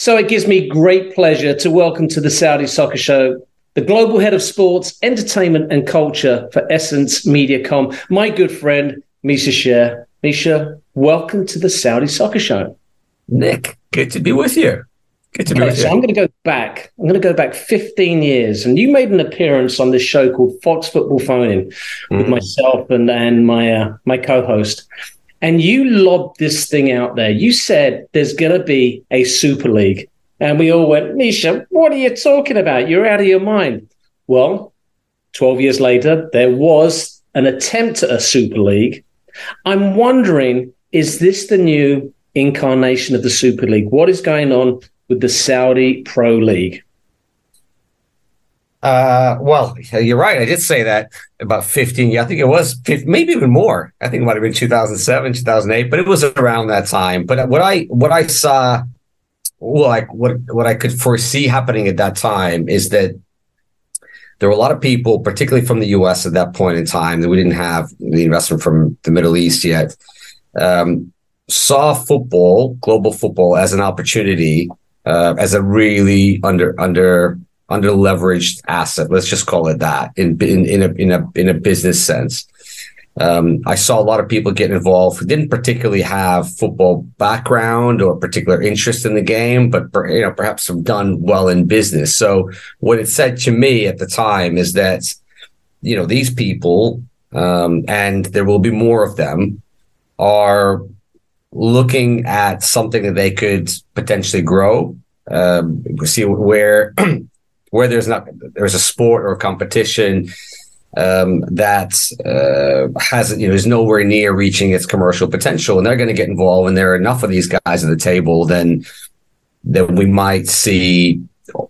So it gives me great pleasure to welcome to the Saudi Soccer Show the global head of sports, entertainment, and culture for Essence Mediacom, my good friend, Misha Sher. Misha, welcome to the Saudi Soccer Show. Nick, good to be with you. Good to be with so you. I'm going to go back. I'm going to go back 15 years, and you made an appearance on this show called Fox Football Phone In with mm. myself and and my uh, my co-host and you lobbed this thing out there. You said there's going to be a Super League. And we all went, Misha, what are you talking about? You're out of your mind. Well, 12 years later, there was an attempt at a Super League. I'm wondering, is this the new incarnation of the Super League? What is going on with the Saudi Pro League? Uh, well, you're right. I did say that about 15. I think it was 15, maybe even more. I think it might have been 2007, 2008, but it was around that time. But what I what I saw, well, like what what I could foresee happening at that time is that there were a lot of people, particularly from the U.S. at that point in time, that we didn't have the investment from the Middle East yet. Um, saw football, global football, as an opportunity, uh, as a really under under under leveraged asset. Let's just call it that in in in a in a in a business sense. Um, I saw a lot of people get involved who didn't particularly have football background or particular interest in the game, but you know perhaps have done well in business. So what it said to me at the time is that you know these people, um, and there will be more of them, are looking at something that they could potentially grow. Um, see where where there's not there's a sport or a competition um, that uh, hasn't you know is nowhere near reaching its commercial potential, and they're going to get involved, and there are enough of these guys at the table, then then we might see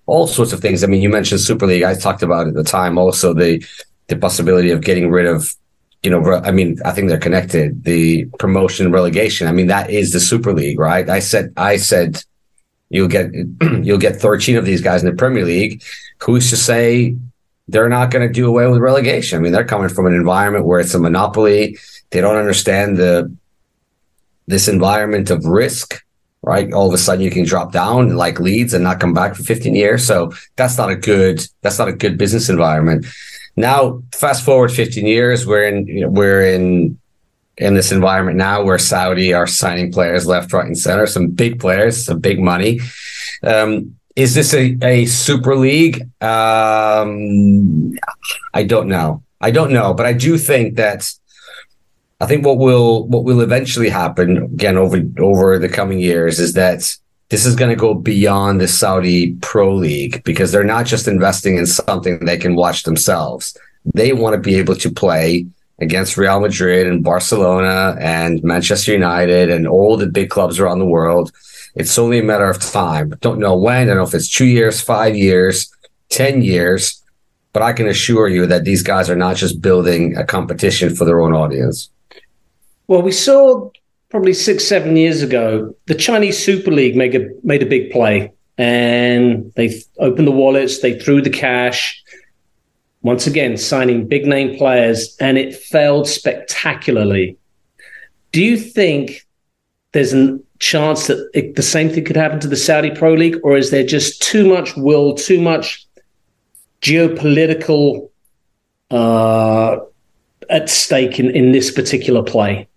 all sorts of things. I mean, you mentioned Super League. I talked about at the time also the the possibility of getting rid of you know, I mean, I think they're connected. The promotion relegation. I mean, that is the Super League, right? I said, I said You'll get you'll get 13 of these guys in the Premier League. Who's to say they're not going to do away with relegation? I mean, they're coming from an environment where it's a monopoly. They don't understand the this environment of risk, right? All of a sudden you can drop down like Leeds and not come back for 15 years. So that's not a good that's not a good business environment. Now, fast forward 15 years, we're in you know, we're in in this environment now where Saudi are signing players left, right, and center, some big players, some big money. Um, is this a, a super league? Um, I don't know. I don't know, but I do think that I think what will what will eventually happen again over over the coming years is that this is going to go beyond the Saudi Pro League because they're not just investing in something they can watch themselves. They want to be able to play against Real Madrid and Barcelona and Manchester United and all the big clubs around the world. It's only a matter of time. Don't know when. I don't know if it's two years, five years, 10 years, but I can assure you that these guys are not just building a competition for their own audience. Well, we saw probably six, seven years ago, the Chinese Super League made a, made a big play and they opened the wallets, they threw the cash once again signing big name players, and it failed spectacularly. Do you think there's a chance that it, the same thing could happen to the Saudi Pro League, or is there just too much will, too much geopolitical uh, at stake in, in this particular play?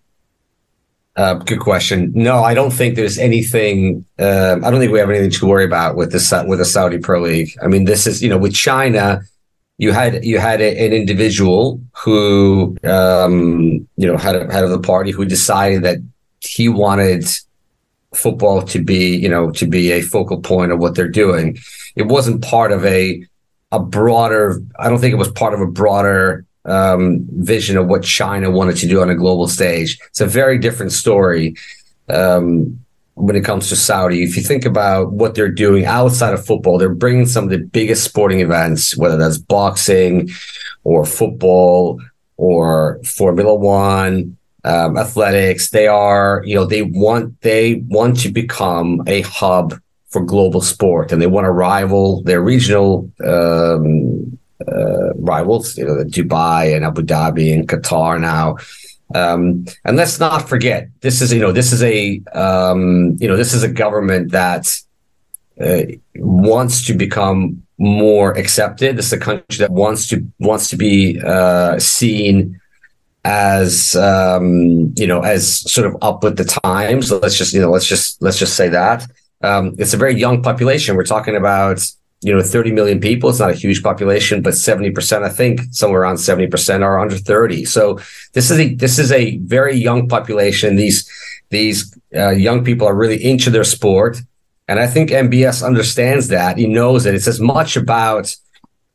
Uh, good question. No, I don't think there's anything. Uh, I don't think we have anything to worry about with the with the Saudi Pro League. I mean, this is you know with China you had you had a, an individual who um, you know had a head of the party who decided that he wanted football to be you know to be a focal point of what they're doing. It wasn't part of a a broader. I don't think it was part of a broader um, vision of what China wanted to do on a global stage. It's a very different story. Um, when it comes to Saudi. If you think about what they're doing outside of football, they're bringing some of the biggest sporting events, whether that's boxing or football or Formula One, um, athletics. They are, you know, they want they want to become a hub for global sport, and they want to rival their regional um, uh, rivals, you know, Dubai and Abu Dhabi and Qatar now. Um, and let's not forget, this is you know this is a um, you know this is a government that uh, wants to become more accepted. This is a country that wants to wants to be uh, seen as um, you know as sort of up with the times. Let's just you know let's just let's just say that um, it's a very young population. We're talking about you know 30 million people. It's not a huge population, but 70 percent, I think, somewhere around 70 percent are under 30. So this is a this is a very young population. These these uh, young people are really into their sport, and I think MBS understands that. He knows that it's as much about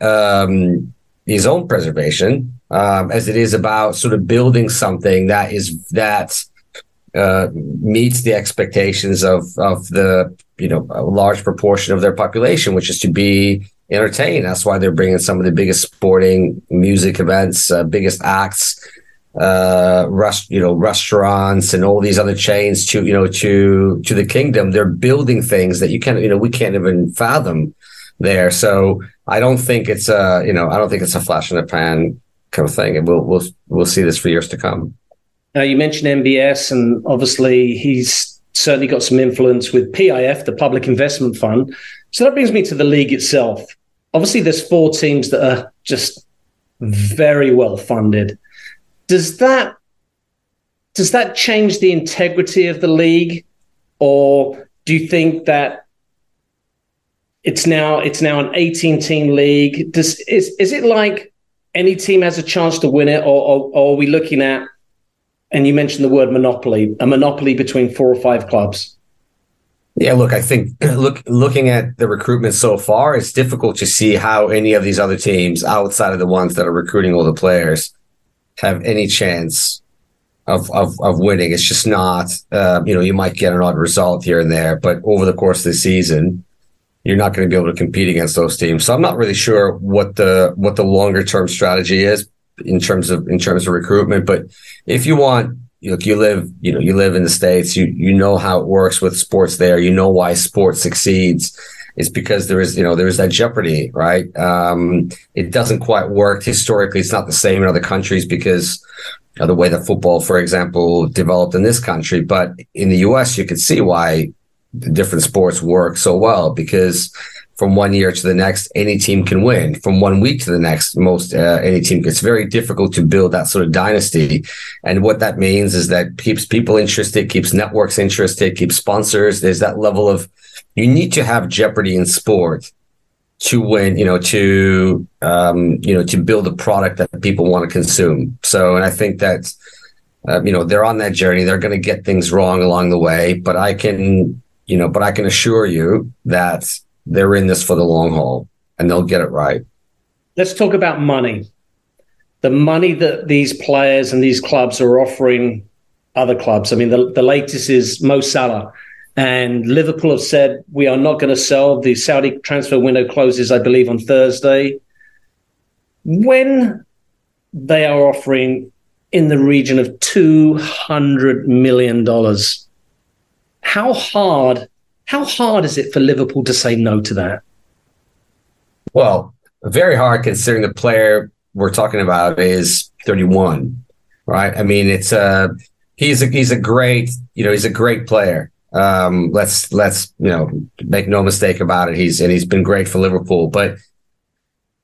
um, his own preservation um, as it is about sort of building something that is that uh, meets the expectations of of the you know a large proportion of their population, which is to be entertained. That's why they're bringing some of the biggest sporting music events, uh, biggest acts, uh, rest, you know, restaurants and all these other chains to you know to to the kingdom. They're building things that you can't you know we can't even fathom there. So I don't think it's a you know I don't think it's a flash in the pan kind of thing, and we'll we'll we'll see this for years to come. Now you mentioned MBS, and obviously he's certainly got some influence with PIF, the Public Investment Fund. So that brings me to the league itself. Obviously, there's four teams that are just very well funded. Does that does that change the integrity of the league, or do you think that it's now it's now an 18 team league? Does is is it like any team has a chance to win it, or, or, or are we looking at and you mentioned the word monopoly, a monopoly between four or five clubs. Yeah, look, I think look looking at the recruitment so far, it's difficult to see how any of these other teams outside of the ones that are recruiting all the players have any chance of of, of winning. It's just not. Uh, you know, you might get an odd result here and there, but over the course of the season, you're not going to be able to compete against those teams. So I'm not really sure what the what the longer term strategy is in terms of in terms of recruitment. But if you want, you look, you live, you know, you live in the states. You you know how it works with sports there. You know why sports succeeds. It's because there is, you know, there is that jeopardy, right? Um, it doesn't quite work historically. It's not the same in other countries because of the way that football, for example, developed in this country. But in the U.S., you could see why different sports work so well because from one year to the next, any team can win. From one week to the next, most uh, any team. It's very difficult to build that sort of dynasty, and what that means is that keeps people interested, keeps networks interested, keeps sponsors. There's that level of you need to have jeopardy in sport to win. You know, to um, you know, to build a product that people want to consume. So, and I think that. Uh, you know they're on that journey they're going to get things wrong along the way but i can you know but i can assure you that they're in this for the long haul and they'll get it right. Let's talk about money. The money that these players and these clubs are offering other clubs. I mean, the, the latest is Mo Salah. And Liverpool have said, we are not going to sell. The Saudi transfer window closes, I believe, on Thursday. When they are offering in the region of $200 million, how hard how hard is it for Liverpool to say no to that? Well, very hard considering the player we're talking about is 31, right? I mean, it's a uh, he's a he's a great you know he's a great player. Um, let's let's you know make no mistake about it. He's and he's been great for Liverpool, but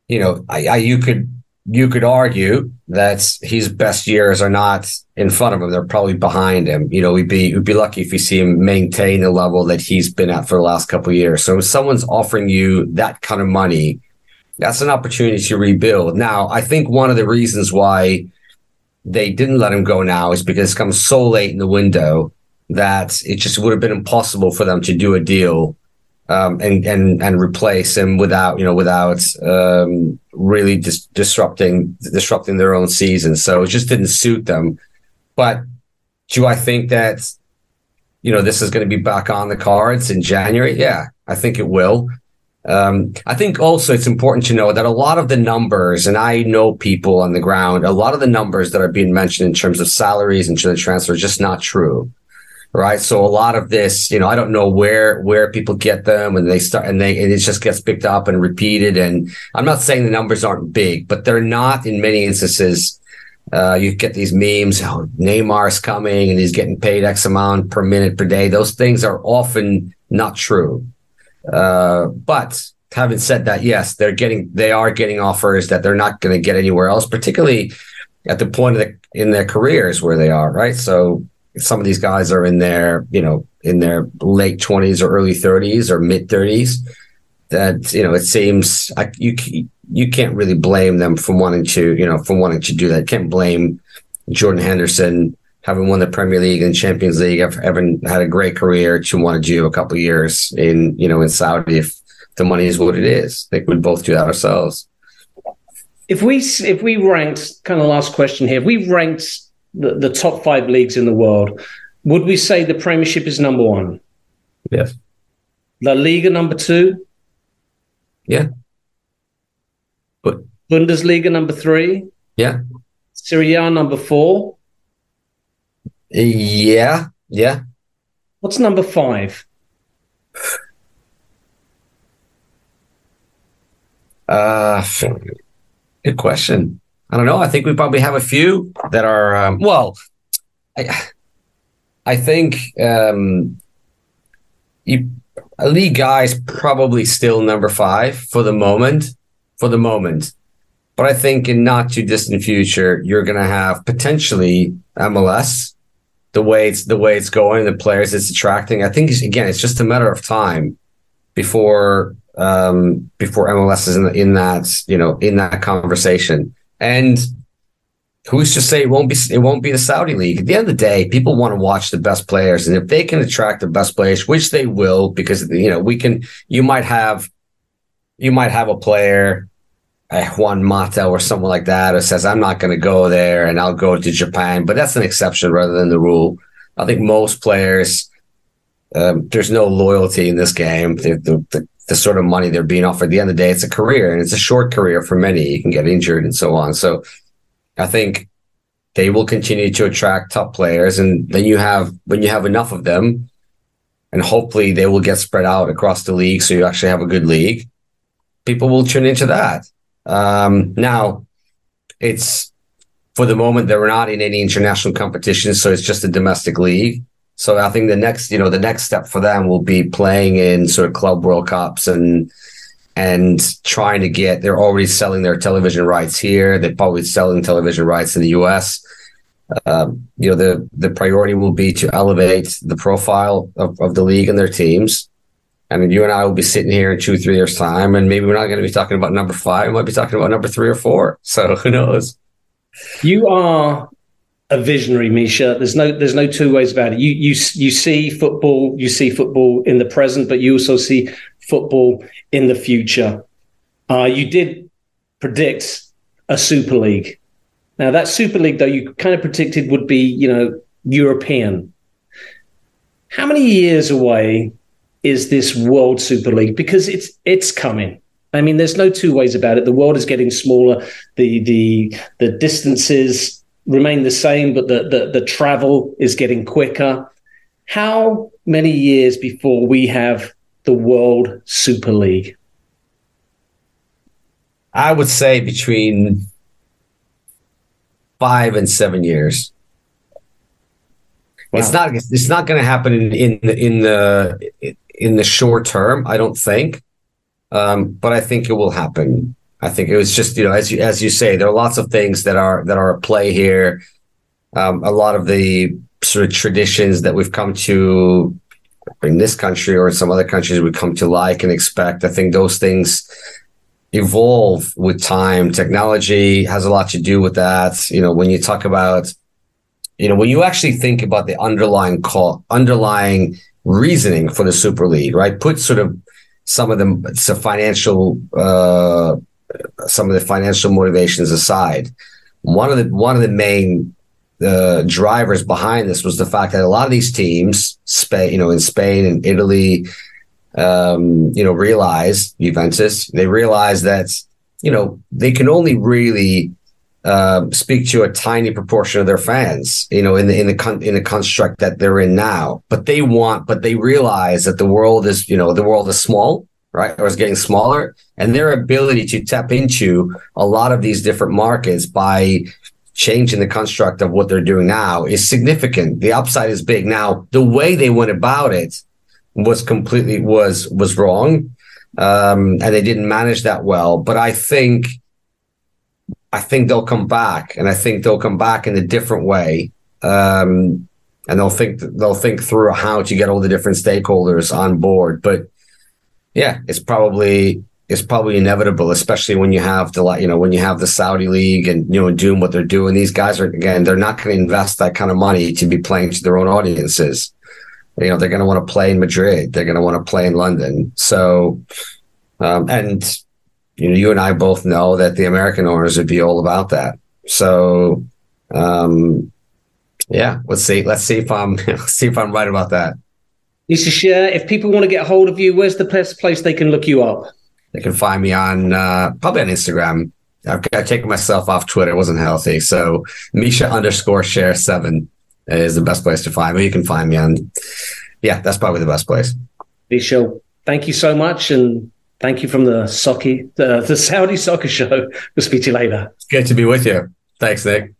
you know, I, I you could you could argue that his best years are not in front of him; they're probably behind him. You know, we'd be we'd be lucky if we see him maintain the level that he's been at for the last couple of years. So, if someone's offering you that kind of money, that's an opportunity to rebuild. Now, I think one of the reasons why they didn't let him go now is because it's come so late in the window that it just would have been impossible for them to do a deal um, and and and replace him without you know without um, really dis- disrupting disrupting their own season. So it just didn't suit them. But do I think that you know this is going to be back on the cards in January? Yeah, I think it will. Um, I think also it's important to know that a lot of the numbers, and I know people on the ground, a lot of the numbers that are being mentioned in terms of salaries and transfer are just not true right? So a lot of this, you know, I don't know where where people get them and they start and they and it just gets picked up and repeated. And I'm not saying the numbers aren't big, but they're not in many instances. Uh, you get these memes, oh, Neymar's coming and he's getting paid X amount per minute per day. Those things are often not true. Uh, but having said that, yes, they're getting they are getting offers that they're not going to get anywhere else, particularly at the point of the, in their careers where they are, right? So some of these guys are in their, you know, in their late 20s or early 30s or mid 30s that, you know, it seems like you you can't really blame them from wanting to, you know, from wanting to do that. You can't blame Jordan Henderson having won the Premier League and Champions League, having had a great career to want to do a couple years in, you know, in Saudi if the money is what it is. I think we'd both do that ourselves. If we if we ranked kind of last question here, if we ranked the, the top five leagues in the world, would we say the Premiership is number one? Yes. La Liga number two? Yeah. But Bundesliga number three? Yeah. Serie A number four? Yeah. Yeah. What's number five? Uh, good question. I don't know. I think we probably have a few that are um, well. I, I think um, you, a league guy is probably still number five for the moment. For the moment, but I think in not too distant future, you're going to have potentially MLS. The way it's the way it's going, the players it's attracting. I think again, it's just a matter of time before um, before MLS is in, in that you know in that conversation. And who's to say it won't be it won't be the Saudi league? At the end of the day, people want to watch the best players, and if they can attract the best players, which they will, because you know we can, you might have, you might have a player. Juan Mata or someone like that who says, I'm not going to go there and I'll go to Japan. But that's an exception rather than the rule. I think most players, um, there's no loyalty in this game. The, the, the, the sort of money they're being offered. At the end of the day, it's a career and it's a short career for many. You can get injured and so on. So I think they will continue to attract top players. And then you have, when you have enough of them, and hopefully they will get spread out across the league. So you actually have a good league. People will tune into that. Um, now, it's for the moment, they're not in any international competition. So it's just a domestic league. So I think the next, you know, the next step for them will be playing in sort of club World Cups and and trying to get. They're already selling their television rights here. They're probably selling television rights in the U.S. Um, you know, the the priority will be to elevate the profile of, of the league and their teams. I mean, you and I will be sitting here in two, three years' time, and maybe we're not going to be talking about number five. We might be talking about number three or four. So who knows? You are a visionary, Misha. There's no there's no two ways about it. You you you see football, you see football in the present, but you also see football in the future. Uh, you did predict a Super League. Now that Super League, though, you kind of predicted would be you know European. How many years away is this World Super League? Because it's it's coming. I mean, there's no two ways about it. The world is getting smaller. The the the distances remain the same, but the, the, the travel is getting quicker. How many years before we have the World Super League? I would say between five and seven years. Wow. It's not. It's not going to happen in in the, in the in the short term. I don't think, um, but I think it will happen. I think it was just you know as you as you say there are lots of things that are that are at play here. Um, a lot of the sort of traditions that we've come to in this country or in some other countries we come to like and expect. I think those things evolve with time. Technology has a lot to do with that. You know, when you talk about, you know, when you actually think about the underlying call, underlying reasoning for the Super League, right? Put sort of some of them, some financial uh, some of the financial motivations aside, one of the one of the main uh, drivers behind this was the fact that a lot of these teams, Spain, you know, in Spain and Italy, um, you know, realize Juventus, they realize that you know they can only really uh, speak to a tiny proportion of their fans, you know, in the in the con- in the construct that they're in now. But they want, but they realize that the world is, you know, the world is small, right? Or is getting smaller. And their ability to tap into a lot of these different markets by changing the construct of what they're doing now is significant. The upside is big. Now, the way they went about it was completely was was wrong, um, and they didn't manage that well. But I think, I think they'll come back, and I think they'll come back in a different way. Um, and they'll think they'll think through how to get all the different stakeholders on board. But yeah, it's probably it's probably inevitable, especially when you have the you know when you have the Saudi league and you know doing what they're doing. These guys are again they're not going to invest that kind of money to be playing to their own audiences. You know they're going to want to play in Madrid. They're going to want to play in London. So, um, and you know you and I both know that the American owners would be all about that. So, um, yeah, let's see. Let's see if I'm let's see if I'm right about that. Misha Sher, if people want to get a hold of you, where's the best place they can look you up? They can find me on uh, probably on Instagram. I've, I've taken myself off Twitter. It wasn't healthy. So Misha underscore sher seven is the best place to find me. You can find me on, yeah, that's probably the best place. Misha, thank you so much. And thank you from the soccer, the, the Saudi soccer show. We'll speak to you later. It's good to be with you. Thanks, Nick.